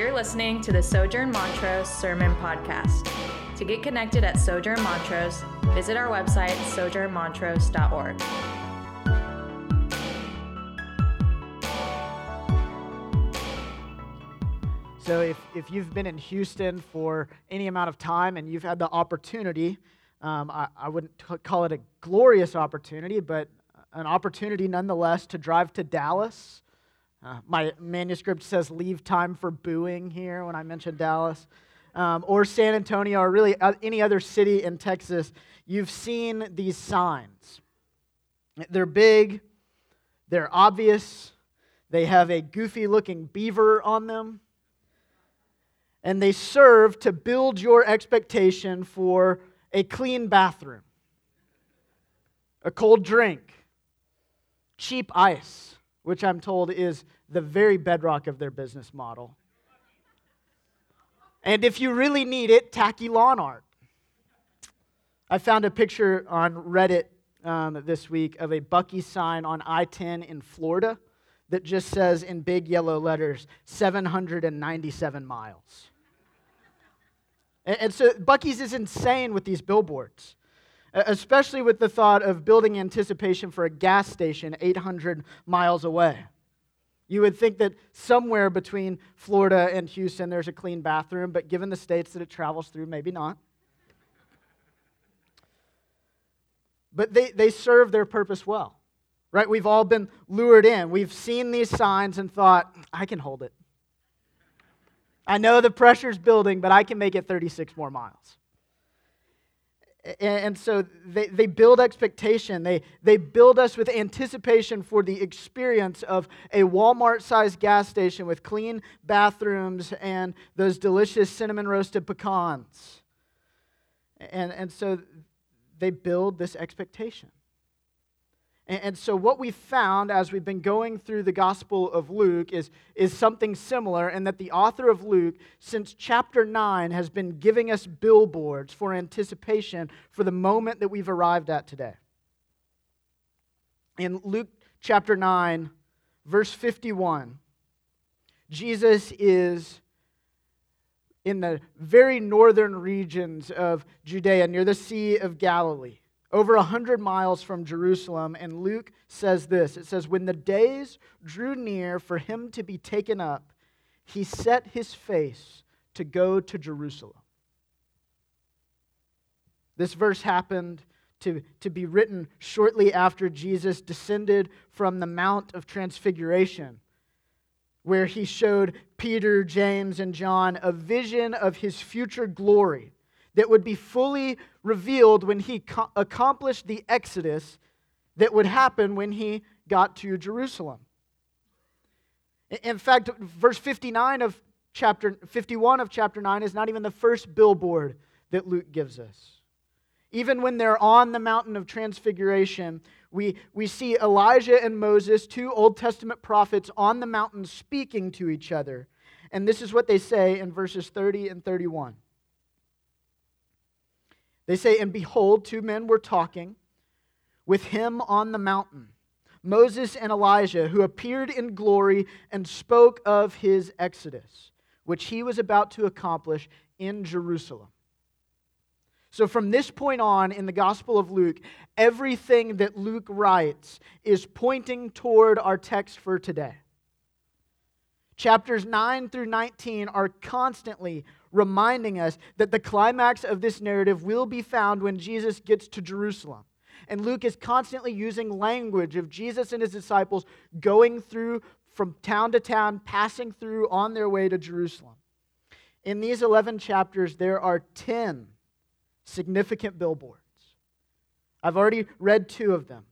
You're listening to the Sojourn Montrose Sermon Podcast. To get connected at Sojourn Montrose, visit our website, sojournmontrose.org. So, if, if you've been in Houston for any amount of time and you've had the opportunity, um, I, I wouldn't t- call it a glorious opportunity, but an opportunity nonetheless to drive to Dallas. Uh, my manuscript says leave time for booing here when I mention Dallas. Um, or San Antonio, or really uh, any other city in Texas, you've seen these signs. They're big, they're obvious, they have a goofy looking beaver on them and they serve to build your expectation for a clean bathroom, a cold drink, cheap ice, which I'm told is the very bedrock of their business model. And if you really need it, tacky lawn art. I found a picture on Reddit um, this week of a Buc-ee sign on I 10 in Florida that just says in big yellow letters 797 miles. And, and so Buc-ee's is insane with these billboards, especially with the thought of building anticipation for a gas station 800 miles away. You would think that somewhere between Florida and Houston there's a clean bathroom, but given the states that it travels through, maybe not. But they, they serve their purpose well, right? We've all been lured in. We've seen these signs and thought, I can hold it. I know the pressure's building, but I can make it 36 more miles. And so they, they build expectation. They, they build us with anticipation for the experience of a Walmart sized gas station with clean bathrooms and those delicious cinnamon roasted pecans. And, and so they build this expectation. And, so, what we've found as we've been going through the Gospel of Luke is, is something similar, and that the author of Luke, since chapter 9, has been giving us billboards for anticipation for the moment that we've arrived at today. In Luke chapter 9, verse 51, Jesus is in the very northern regions of Judea near the Sea of Galilee over a hundred miles from Jerusalem. And Luke says this it says, When the days drew near for him to be taken up, he set his face to go to Jerusalem. This verse happened to, to be written shortly after Jesus descended from the Mount of Transfiguration, where he showed Peter, James, and John a vision of his future glory that would be fully revealed when he co- accomplished the exodus that would happen when he got to Jerusalem. In fact, verse 59 of chapter 51 of chapter 9 is not even the first billboard that Luke gives us. Even when they're on the mountain of transfiguration, we, we see Elijah and Moses, two Old Testament prophets, on the mountain speaking to each other. And this is what they say in verses 30 and 31. They say, And behold, two men were talking with him on the mountain Moses and Elijah, who appeared in glory and spoke of his exodus, which he was about to accomplish in Jerusalem. So, from this point on in the Gospel of Luke, everything that Luke writes is pointing toward our text for today. Chapters 9 through 19 are constantly reminding us that the climax of this narrative will be found when Jesus gets to Jerusalem. And Luke is constantly using language of Jesus and his disciples going through from town to town, passing through on their way to Jerusalem. In these 11 chapters, there are 10 significant billboards. I've already read two of them.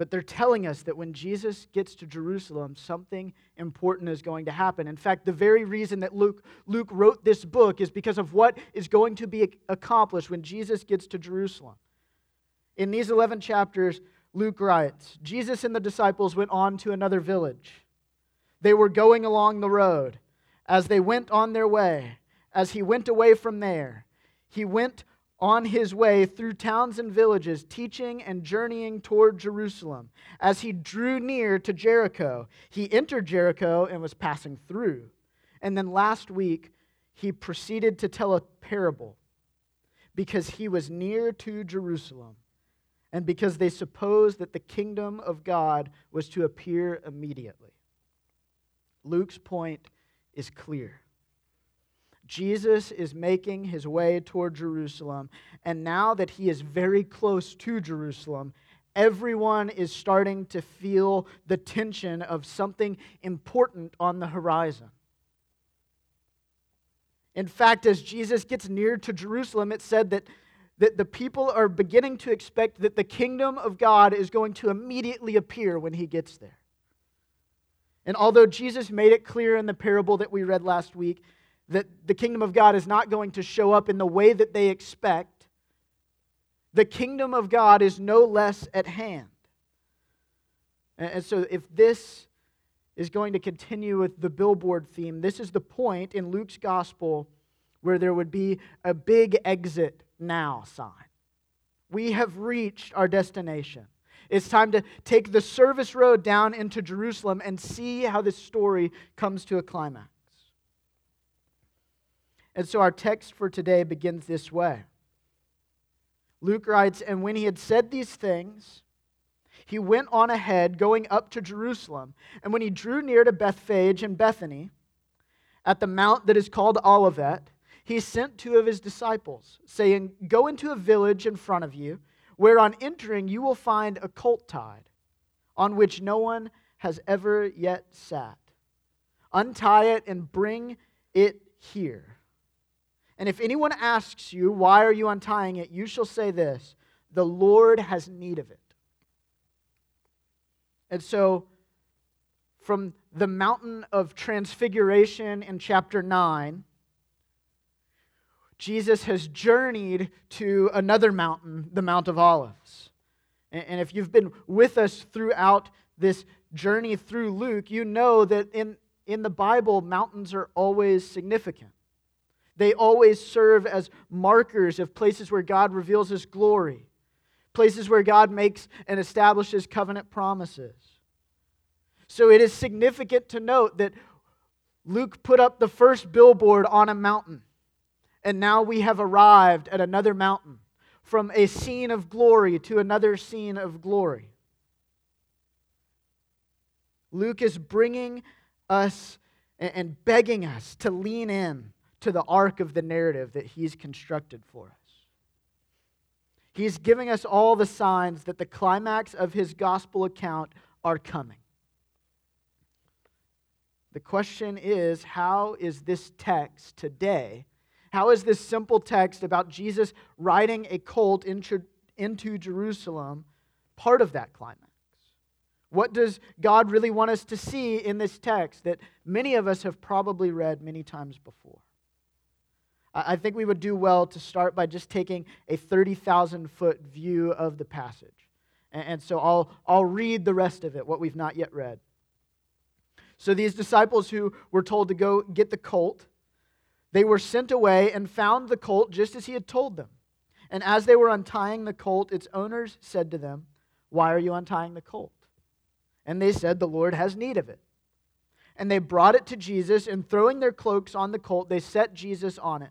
But they're telling us that when Jesus gets to Jerusalem, something important is going to happen. In fact, the very reason that Luke, Luke wrote this book is because of what is going to be accomplished when Jesus gets to Jerusalem. In these 11 chapters, Luke writes Jesus and the disciples went on to another village. They were going along the road. As they went on their way, as he went away from there, he went on his way through towns and villages, teaching and journeying toward Jerusalem. As he drew near to Jericho, he entered Jericho and was passing through. And then last week, he proceeded to tell a parable because he was near to Jerusalem and because they supposed that the kingdom of God was to appear immediately. Luke's point is clear. Jesus is making his way toward Jerusalem, and now that he is very close to Jerusalem, everyone is starting to feel the tension of something important on the horizon. In fact, as Jesus gets near to Jerusalem, it said that, that the people are beginning to expect that the kingdom of God is going to immediately appear when he gets there. And although Jesus made it clear in the parable that we read last week that the kingdom of God is not going to show up in the way that they expect, the kingdom of God is no less at hand. And so, if this is going to continue with the billboard theme. This is the point in Luke's gospel where there would be a big exit now sign. We have reached our destination. It's time to take the service road down into Jerusalem and see how this story comes to a climax. And so our text for today begins this way. Luke writes, And when he had said these things, he went on ahead, going up to Jerusalem. And when he drew near to Bethphage and Bethany, at the mount that is called Olivet, he sent two of his disciples, saying, Go into a village in front of you, where on entering you will find a colt tied, on which no one has ever yet sat. Untie it and bring it here. And if anyone asks you, Why are you untying it? you shall say this The Lord has need of it. And so, from the mountain of transfiguration in chapter 9, Jesus has journeyed to another mountain, the Mount of Olives. And if you've been with us throughout this journey through Luke, you know that in, in the Bible, mountains are always significant. They always serve as markers of places where God reveals his glory places where God makes and establishes covenant promises. So it is significant to note that Luke put up the first billboard on a mountain, and now we have arrived at another mountain, from a scene of glory to another scene of glory. Luke is bringing us and begging us to lean in to the arc of the narrative that he's constructed for us. He's giving us all the signs that the climax of his gospel account are coming. The question is how is this text today? How is this simple text about Jesus riding a colt into, into Jerusalem part of that climax? What does God really want us to see in this text that many of us have probably read many times before? I think we would do well to start by just taking a 30,000 foot view of the passage. And so I'll, I'll read the rest of it, what we've not yet read. So these disciples who were told to go get the colt, they were sent away and found the colt just as he had told them. And as they were untying the colt, its owners said to them, Why are you untying the colt? And they said, The Lord has need of it. And they brought it to Jesus, and throwing their cloaks on the colt, they set Jesus on it.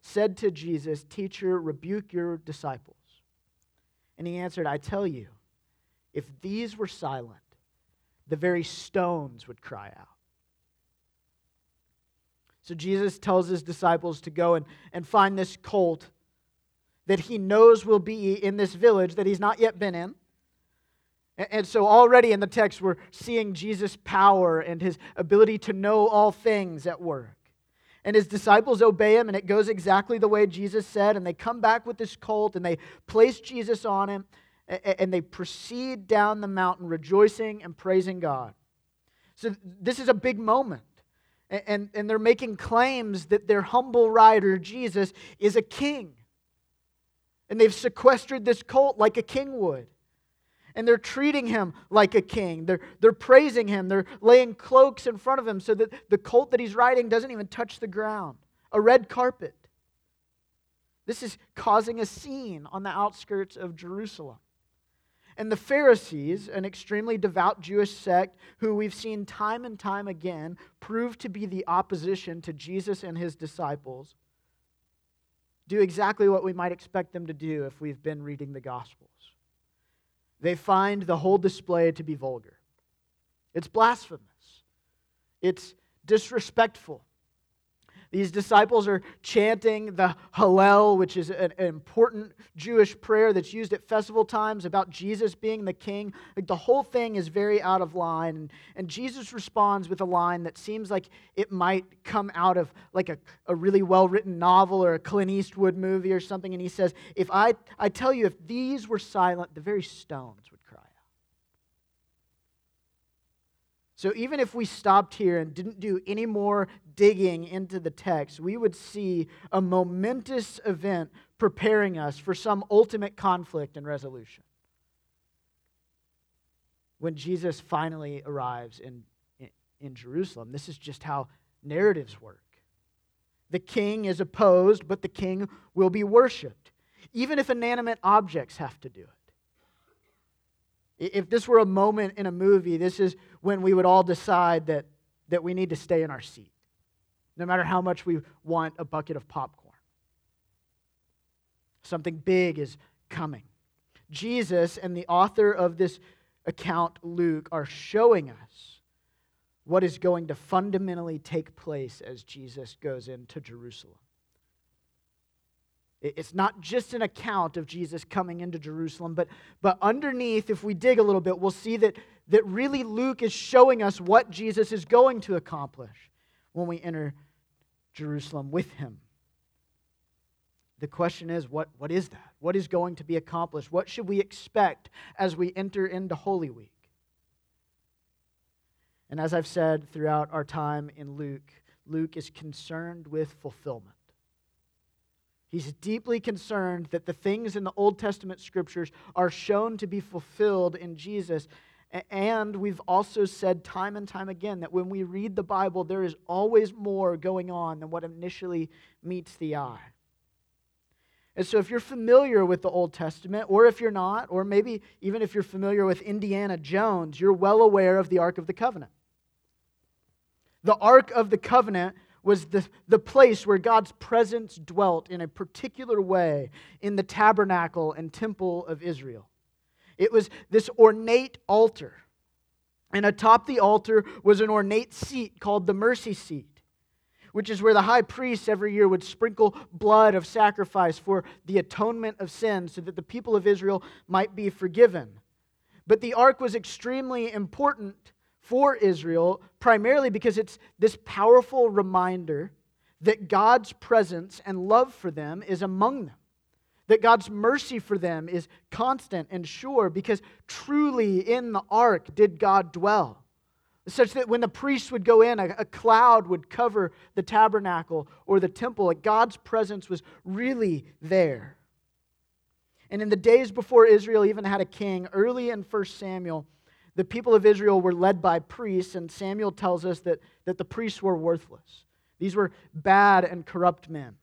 said to Jesus, Teacher, rebuke your disciples. And he answered, I tell you, if these were silent, the very stones would cry out. So Jesus tells his disciples to go and, and find this colt that he knows will be in this village that he's not yet been in. And, so already in the text, we're seeing Jesus' power and his ability to know all things at work. And his disciples obey him, and it goes exactly the way Jesus said. And they come back with this colt, and they place Jesus on him, and they proceed down the mountain rejoicing and praising God. So, this is a big moment. And, and they're making claims that their humble rider, Jesus, is a king. And they've sequestered this colt like a king would. And they're treating him like a king. They're, they're praising him. They're laying cloaks in front of him so that the colt that he's riding doesn't even touch the ground. A red carpet. This is causing a scene on the outskirts of Jerusalem. And the Pharisees, an extremely devout Jewish sect who we've seen time and time again prove to be the opposition to Jesus and his disciples, do exactly what we might expect them to do if we've been reading the Gospels. They find the whole display to be vulgar, it's blasphemous, it's disrespectful, these disciples are chanting the Hallel, which is an, important Jewish prayer that's used at festival times about Jesus being the king. Like the whole thing is very out of line. And, Jesus responds with a line that seems like it might come out of like a, a really well written novel or a Clint Eastwood movie or something. And he says, If I, I tell you, if these were silent, the very stones would cry out. So even if we stopped here and didn't do any more digging into the text, we would see a momentous event preparing us for some ultimate conflict and resolution. When Jesus finally arrives in, in, in Jerusalem, this is just how narratives work. The king is opposed, but the king will be worshiped, even if inanimate objects have to do it. If this were a moment in a movie, this is when we would all decide that, that we need to stay in our seat no matter how much we want a bucket of popcorn. Something big is coming. Jesus and the author of this account, Luke, are showing us what is going to fundamentally take place as Jesus goes into Jerusalem. It's not just an account of Jesus coming into Jerusalem, but, but underneath, if we dig a little bit, we'll see that, that really Luke is showing us what Jesus is going to accomplish when we enter Jerusalem with him. The question is, what, what is that? What is going to be accomplished? What should we expect as we enter into Holy Week? And as I've said throughout our time in Luke, Luke is concerned with fulfillment. He's deeply concerned that the things in the Old Testament scriptures are shown to be fulfilled in Jesus, and we've also said time and time again that when we read the Bible, there is always more going on than what initially meets the eye. And so, if you're familiar with the Old Testament, or if you're not, or maybe even if you're familiar with Indiana Jones, you're well aware of the Ark of the Covenant. The Ark of the Covenant was the, the place where God's presence dwelt in a particular way in the tabernacle and temple of Israel. It was this ornate altar. And atop the altar was an ornate seat called the mercy seat, which is where the high priest every year would sprinkle blood of sacrifice for the atonement of sin so that the people of Israel might be forgiven. But the ark was extremely important for Israel, primarily because it's this powerful reminder that God's presence and love for them is among them that God's mercy for them is constant and sure because truly in the ark did God dwell. Such that when the priests would go in, a, a cloud would cover the tabernacle or the temple. Like God's presence was really there. And in the days before Israel even had a king, early in 1 Samuel, the people of Israel were led by priests, and Samuel tells us that, that the priests were worthless. These were bad and corrupt men.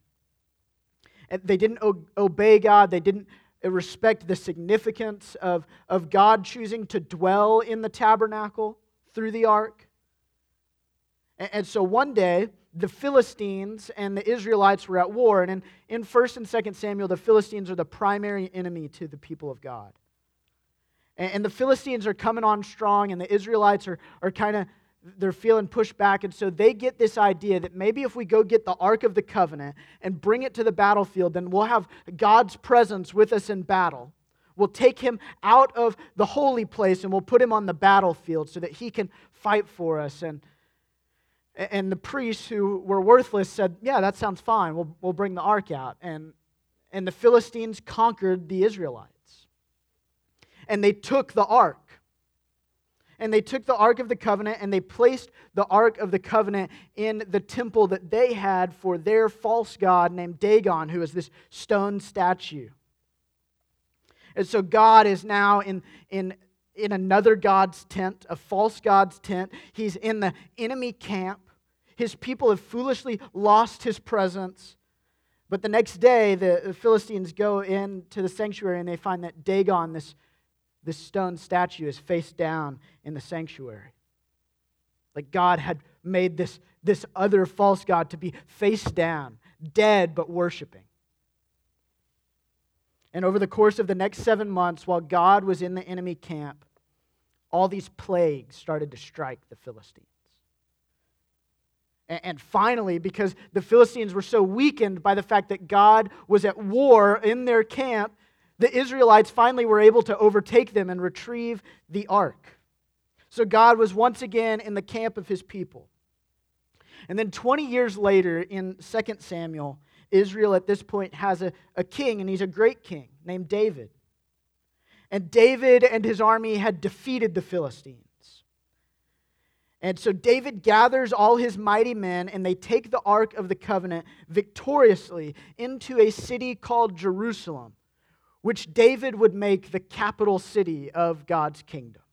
And They didn't obey God. They didn't respect the significance of, of God choosing to dwell in the tabernacle through the ark. And, and so one day, the Philistines and the Israelites were at war. And in, in 1st and 2nd Samuel, the Philistines are the primary enemy to the people of God. And, and the Philistines are coming on strong, and the Israelites are, are kind of they're feeling pushed back. And so they get this idea that maybe if we go get the Ark of the Covenant and bring it to the battlefield, then we'll have God's presence with us in battle. We'll take him out of the holy place and we'll put him on the battlefield so that he can fight for us. And, And the priests who were worthless said, Yeah, that sounds fine. We'll, we'll bring the ark out. And, and the Philistines conquered the Israelites. And they took the ark. And they took the Ark of the Covenant and they placed the Ark of the Covenant in the temple that they had for their false god named Dagon, who is this stone statue. And so God is now in, in, in another God's tent, a false God's tent. He's in the enemy camp. His people have foolishly lost his presence. But the next day, the Philistines go into the sanctuary and they find that Dagon, this, this stone statue, is face down in the sanctuary. Like God had made this, this other false God to be face down, dead but worshiping. And over the course of the next seven months, while God was in the enemy camp, all these plagues started to strike the Philistines. And finally, because the Philistines were so weakened by the fact that God was at war in their camp, the Israelites finally were able to overtake them and retrieve the ark. So God was once again in the camp of his people. And then 20 years later, in 2 Samuel, Israel at this point has a, a king, and he's a great king named David. And David and his army had defeated the Philistines. And so David gathers all his mighty men, and they take the Ark of the Covenant victoriously into a city called Jerusalem, which David would make the capital city of God's kingdom.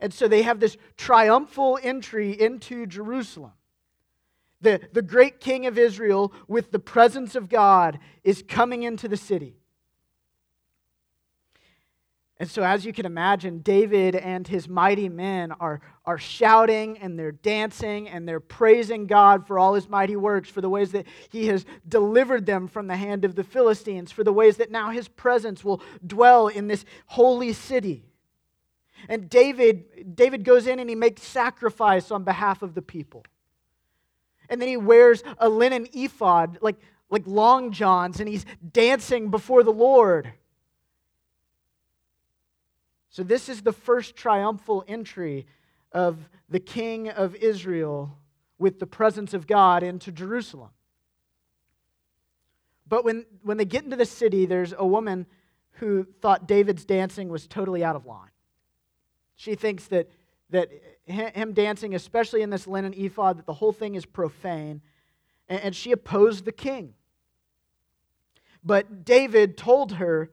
And so they have this triumphal entry into Jerusalem the, the great king of Israel, with the presence of God, is coming into the city. And so, as you can imagine, David and his mighty men are, are shouting and they're dancing and they're praising God for all his mighty works, for the ways that he has delivered them from the hand of the Philistines, for the ways that now his presence will dwell in this holy city. And David, David goes in and he makes sacrifice on behalf of the people. And then he wears a linen ephod, like, like long johns, and he's dancing before the Lord. So, this is the first triumphal entry of the king of Israel with the presence of God into Jerusalem. But when, when they get into the city, there's a woman who thought David's dancing was totally out of line. She thinks that that him dancing, especially in this linen ephod, that the whole thing is profane. And she opposed the king. But David told her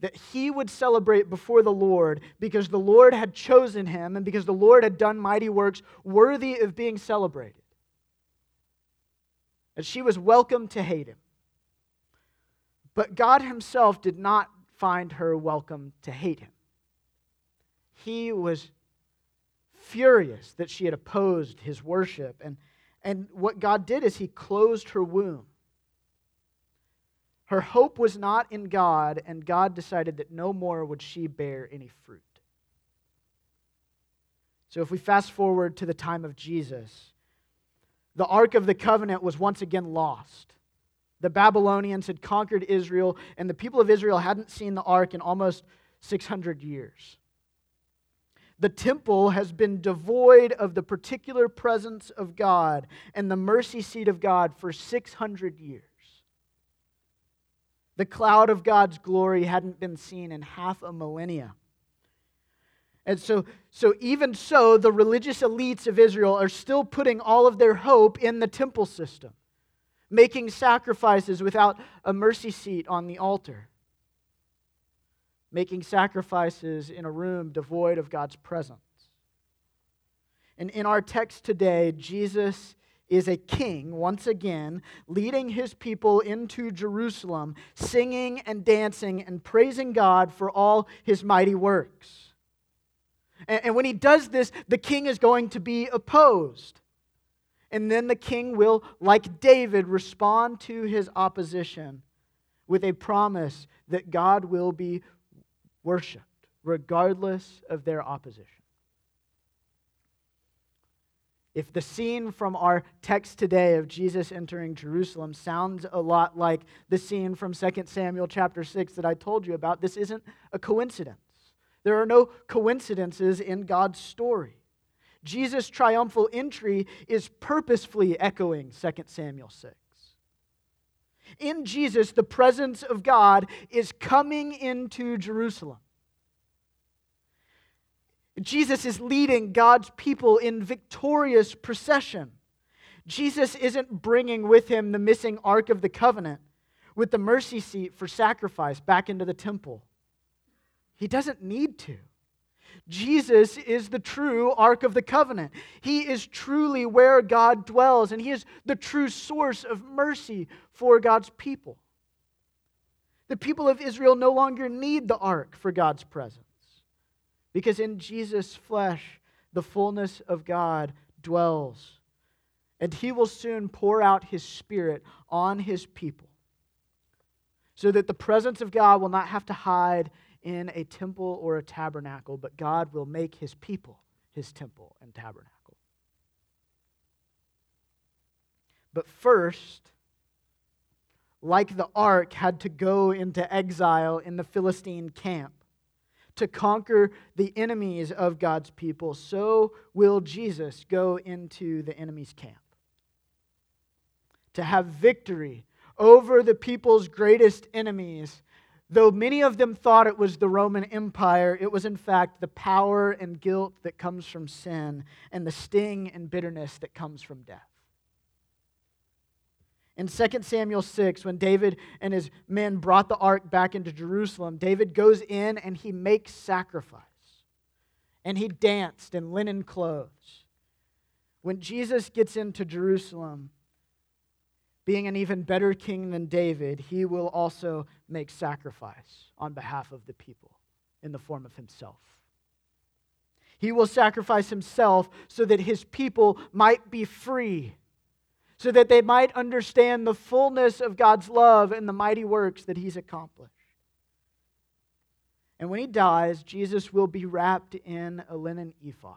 that he would celebrate before the Lord because the Lord had chosen him and because the Lord had done mighty works worthy of being celebrated. And she was welcome to hate him. But God himself did not find her welcome to hate him. He was furious that she had opposed his worship. And, and what God did is he closed her womb. Her hope was not in God, and God decided that no more would she bear any fruit. So if we fast forward to the time of Jesus, the Ark of the Covenant was once again lost. The Babylonians had conquered Israel, and the people of Israel hadn't seen the Ark in almost 600 years the temple has been devoid of the particular presence of God and the mercy seat of God for 600 years. The cloud of God's glory hadn't been seen in half a millennia. And so, so, even so, the religious elites of Israel are still putting all of their hope in the temple system, making sacrifices without a mercy seat on the altar making sacrifices in a room devoid of God's presence. And in our text today, Jesus is a king, once again, leading his people into Jerusalem, singing and dancing and praising God for all his mighty works. And, and when he does this, the king is going to be opposed. And then the king will, like David, respond to his opposition with a promise that God will be worshiped, regardless of their opposition. If the scene from our text today of Jesus entering Jerusalem sounds a lot like the scene from 2 Samuel chapter 6 that I told you about, this isn't a coincidence. There are no coincidences in God's story. Jesus' triumphal entry is purposefully echoing 2 Samuel 6. In Jesus, the presence of God is coming into Jerusalem. Jesus is leading God's people in victorious procession. Jesus isn't bringing with him the missing Ark of the Covenant with the mercy seat for sacrifice back into the temple. He doesn't need to. Jesus is the true Ark of the Covenant. He is truly where God dwells, and He is the true source of mercy for God's people. The people of Israel no longer need the ark for God's presence because in Jesus' flesh, the fullness of God dwells. And He will soon pour out His Spirit on His people so that the presence of God will not have to hide in a temple or a tabernacle, but God will make his people his temple and tabernacle. But first, like the ark had to go into exile in the Philistine camp to conquer the enemies of God's people, so will Jesus go into the enemy's camp to have victory over the people's greatest enemies Though many of them thought it was the Roman Empire, it was in fact the power and guilt that comes from sin and the sting and bitterness that comes from death. In 2 Samuel 6, when David and his men brought the ark back into Jerusalem, David goes in and he makes sacrifice. And he danced in linen clothes. When Jesus gets into Jerusalem, being an even better king than David, he will also make sacrifice on behalf of the people in the form of himself. He will sacrifice himself so that his people might be free, so that they might understand the fullness of God's love and the mighty works that he's accomplished. And when he dies, Jesus will be wrapped in a linen ephod.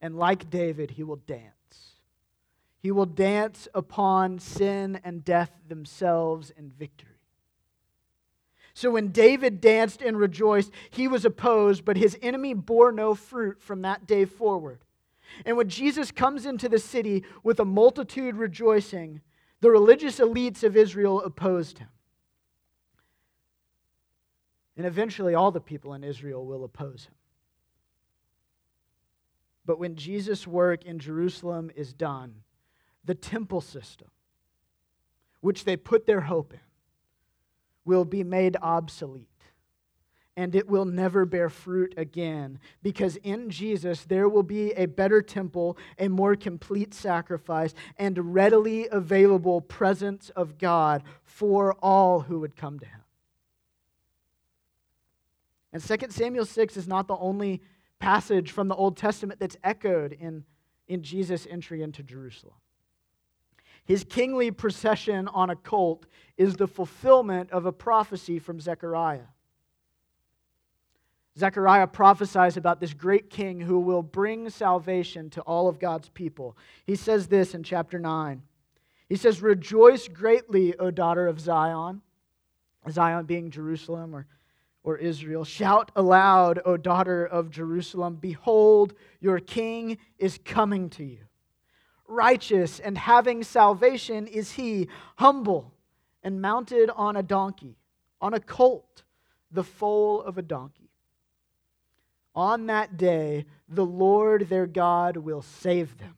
And like David, he will dance he will dance upon sin and death themselves in victory. So when David danced and rejoiced, he was opposed, but his enemy bore no fruit from that day forward. And when Jesus comes into the city with a multitude rejoicing, the religious elites of Israel opposed him. And eventually, all the people in Israel will oppose him. But when Jesus' work in Jerusalem is done, the temple system, which they put their hope in, will be made obsolete. And it will never bear fruit again because in Jesus there will be a better temple, a more complete sacrifice, and readily available presence of God for all who would come to him. And 2 Samuel 6 is not the only passage from the Old Testament that's echoed in, in Jesus' entry into Jerusalem. His kingly procession on a colt is the fulfillment of a prophecy from Zechariah. Zechariah prophesies about this great king who will bring salvation to all of God's people. He says this in chapter 9. He says, Rejoice greatly, O daughter of Zion, Zion being Jerusalem or, or Israel. Shout aloud, O daughter of Jerusalem. Behold, your king is coming to you righteous and having salvation is he, humble and mounted on a donkey, on a colt, the foal of a donkey. On that day, the Lord their God will save them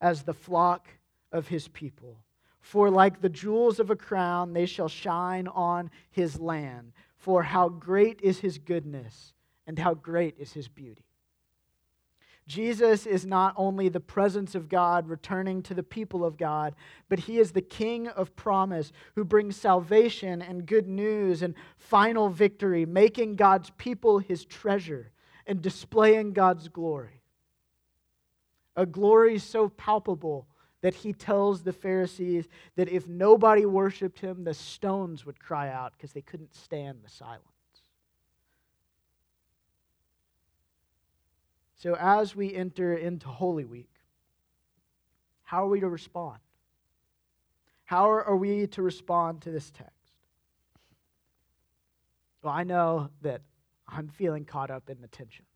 as the flock of his people. For like the jewels of a crown, they shall shine on his land. For how great is his goodness, and how great is his beauty. Jesus is not only the presence of God returning to the people of God, but he is the King of promise who brings salvation and good news and final victory, making God's people his treasure and displaying God's glory. A glory so palpable that he tells the Pharisees that if nobody worshiped him, the stones would cry out because they couldn't stand the silence. So, as we enter into Holy Week, how are we to respond? How are we to respond to this text? Well, I know that I'm feeling caught up in the tension.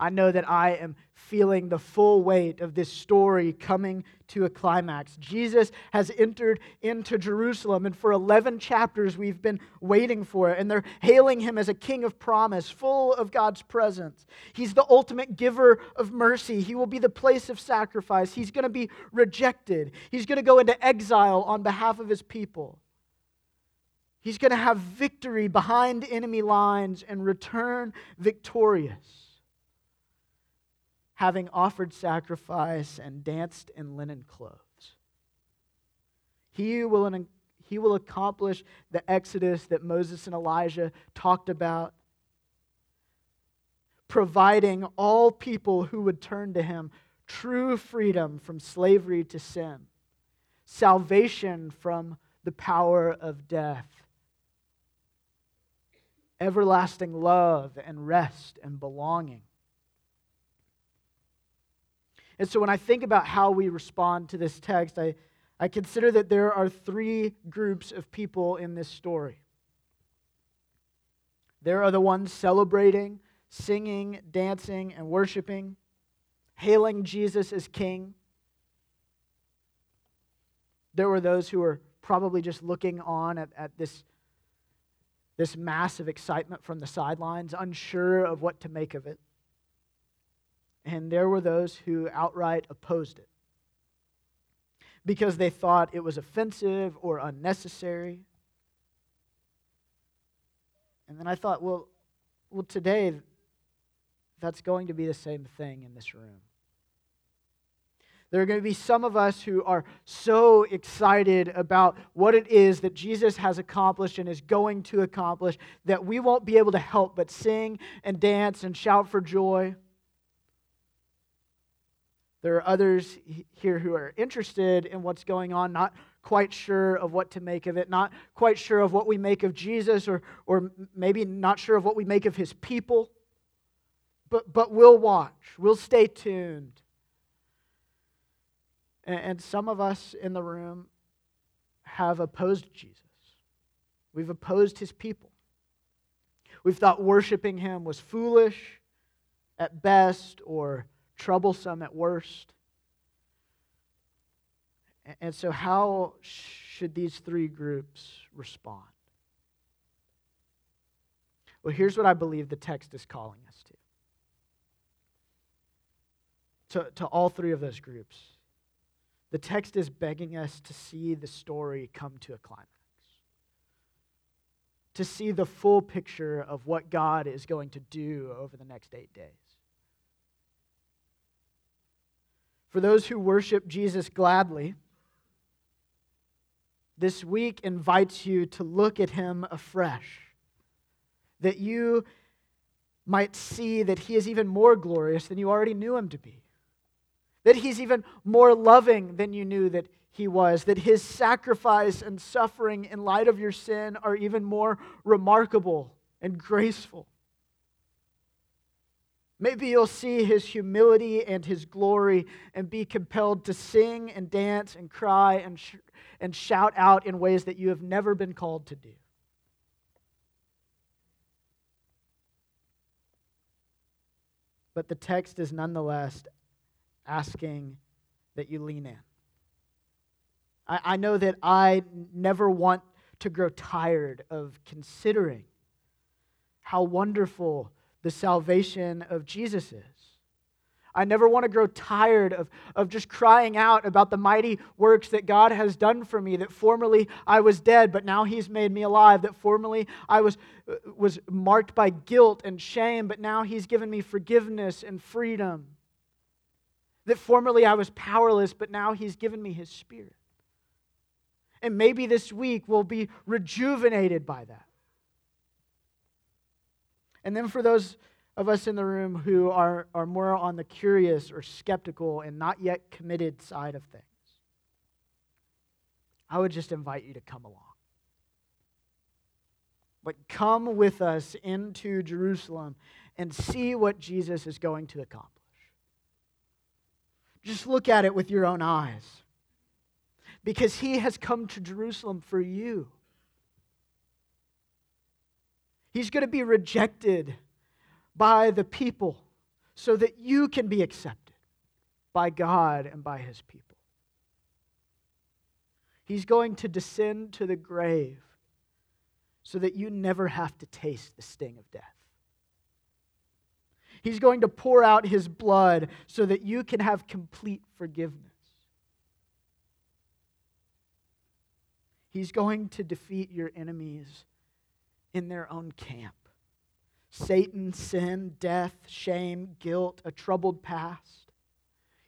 I know that I am feeling the full weight of this story coming to a climax. Jesus has entered into Jerusalem, and for 11 chapters we've been waiting for it, and they're hailing him as a king of promise, full of God's presence. He's the ultimate giver of mercy. He will be the place of sacrifice. He's going to be rejected, he's going to go into exile on behalf of his people. He's going to have victory behind enemy lines and return victorious having offered sacrifice and danced in linen clothes. He will, he will accomplish the exodus that Moses and Elijah talked about, providing all people who would turn to him true freedom from slavery to sin, salvation from the power of death, everlasting love and rest and belonging. And so when I think about how we respond to this text, I, I consider that there are three groups of people in this story. There are the ones celebrating, singing, dancing, and worshiping, hailing Jesus as king. There were those who were probably just looking on at, at this, this of excitement from the sidelines, unsure of what to make of it and there were those who outright opposed it because they thought it was offensive or unnecessary. And then I thought, well, well, today that's going to be the same thing in this room. There are going to be some of us who are so excited about what it is that Jesus has accomplished and is going to accomplish that we won't be able to help but sing and dance and shout for joy. There are others here who are interested in what's going on, not quite sure of what to make of it, not quite sure of what we make of Jesus, or, or maybe not sure of what we make of his people. But, but we'll watch, we'll stay tuned. And, and some of us in the room have opposed Jesus, we've opposed his people. We've thought worshiping him was foolish at best or troublesome at worst. And so, how should these three groups respond? Well, here's what I believe the text is calling us to. To, to all three of those groups. The text is begging us to see the story come to a climax, to see the full picture of what God is going to do over the next eight days. For those who worship Jesus gladly, this week invites you to look at him afresh, that you might see that he is even more glorious than you already knew him to be, that he's even more loving than you knew that he was, that his sacrifice and suffering in light of your sin are even more remarkable and graceful. Maybe you'll see his humility and his glory and be compelled to sing and dance and cry and, sh- and shout out in ways that you have never been called to do. But the text is nonetheless asking that you lean in. I, I know that I never want to grow tired of considering how wonderful the salvation of Jesus is. I never want to grow tired of, of just crying out about the mighty works that God has done for me, that formerly I was dead, but now He's made me alive, that formerly I was, uh, was marked by guilt and shame, but now He's given me forgiveness and freedom. That formerly I was powerless, but now He's given me His Spirit. And maybe this week we'll be rejuvenated by that. And then for those of us in the room who are, are more on the curious or skeptical and not yet committed side of things, I would just invite you to come along. But come with us into Jerusalem and see what Jesus is going to accomplish. Just look at it with your own eyes. Because he has come to Jerusalem for you. He's going to be rejected by the people so that you can be accepted by God and by his people. He's going to descend to the grave so that you never have to taste the sting of death. He's going to pour out his blood so that you can have complete forgiveness. He's going to defeat your enemies in their own camp Satan, sin, death, shame, guilt, a troubled past.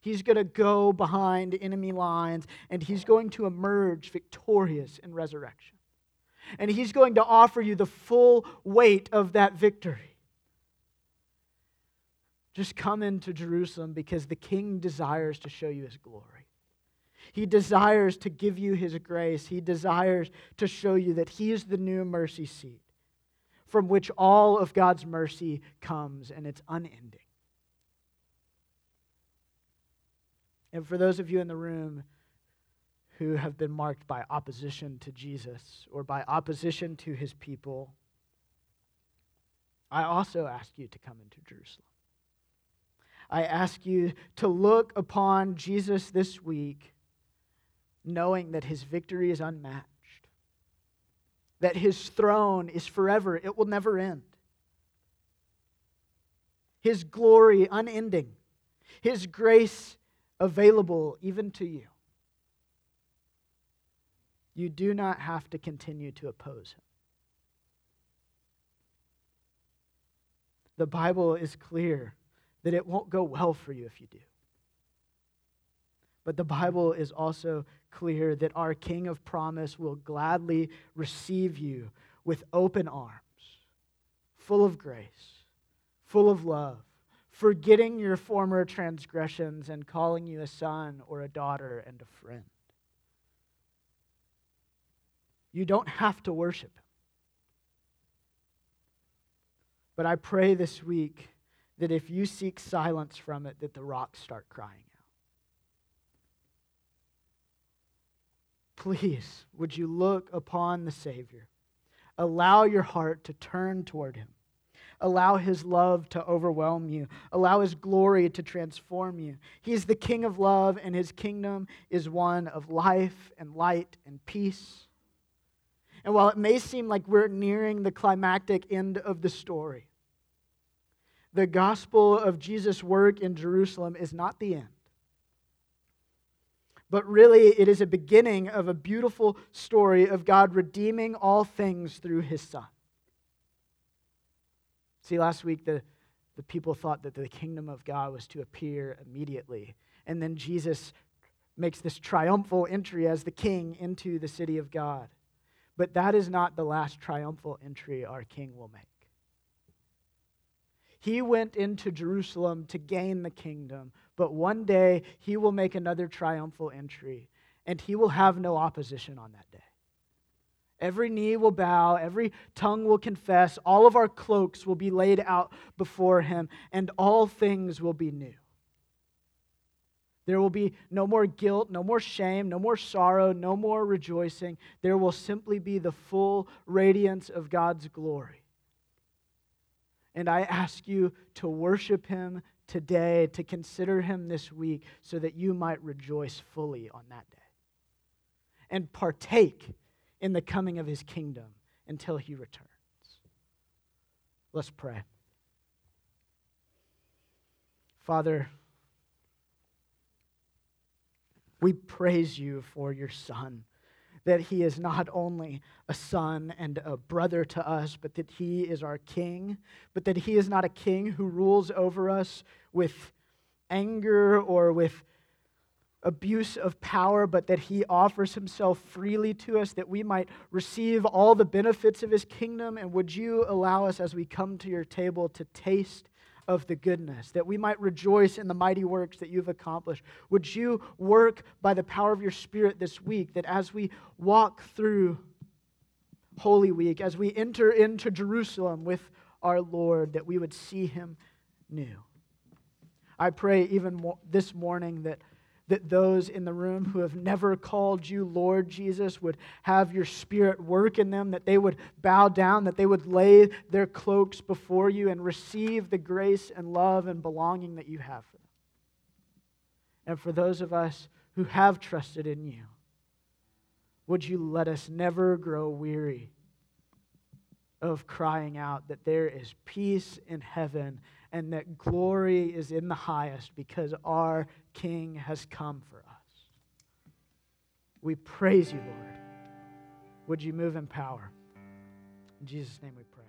He's going to go behind enemy lines and he's going to emerge victorious in resurrection. And he's going to offer you the full weight of that victory. Just come into Jerusalem because the king desires to show you his glory. He desires to give you his grace. He desires to show you that he is the new mercy seat from which all of God's mercy comes, and it's unending. And for those of you in the room who have been marked by opposition to Jesus or by opposition to his people, I also ask you to come into Jerusalem. I ask you to look upon Jesus this week, knowing that his victory is unmatched, that his throne is forever, it will never end, his glory unending, his grace available even to you. You do not have to continue to oppose him. The Bible is clear that it won't go well for you if you do. But the Bible is also clear that our King of promise will gladly receive you with open arms, full of grace, full of love, forgetting your former transgressions and calling you a son or a daughter and a friend. You don't have to worship him. But I pray this week that if you seek silence from it, that the rocks start crying out. Please, would you look upon the Savior? Allow your heart to turn toward him. Allow his love to overwhelm you. Allow his glory to transform you. He is the King of love, and his kingdom is one of life and light and peace. And while it may seem like we're nearing the climactic end of the story, the gospel of Jesus' work in Jerusalem is not the end. But really, it is a beginning of a beautiful story of God redeeming all things through his Son. See, last week, the, the people thought that the kingdom of God was to appear immediately. And then Jesus makes this triumphal entry as the king into the city of God. But that is not the last triumphal entry our king will make. He went into Jerusalem to gain the kingdom, but one day he will make another triumphal entry, and he will have no opposition on that day. Every knee will bow, every tongue will confess, all of our cloaks will be laid out before him, and all things will be new. There will be no more guilt, no more shame, no more sorrow, no more rejoicing. There will simply be the full radiance of God's glory. And I ask you to worship him today, to consider him this week, so that you might rejoice fully on that day and partake in the coming of his kingdom until he returns. Let's pray. Father, we praise you for your Son that he is not only a son and a brother to us, but that he is our king, but that he is not a king who rules over us with anger or with abuse of power, but that he offers himself freely to us that we might receive all the benefits of his kingdom. And would you allow us as we come to your table to taste of the goodness, that we might rejoice in the mighty works that you've accomplished. Would you work by the power of your Spirit this week, that as we walk through Holy Week, as we enter into Jerusalem with our Lord, that we would see him new? I pray even more, this morning that that those in the room who have never called you Lord Jesus would have your spirit work in them, that they would bow down, that they would lay their cloaks before you and receive the grace and love and belonging that you have for them. And for those of us who have trusted in you, would you let us never grow weary of crying out that there is peace in heaven and that glory is in the highest because our King has come for us. We praise you, Lord. Would you move in power? In Jesus' name we pray.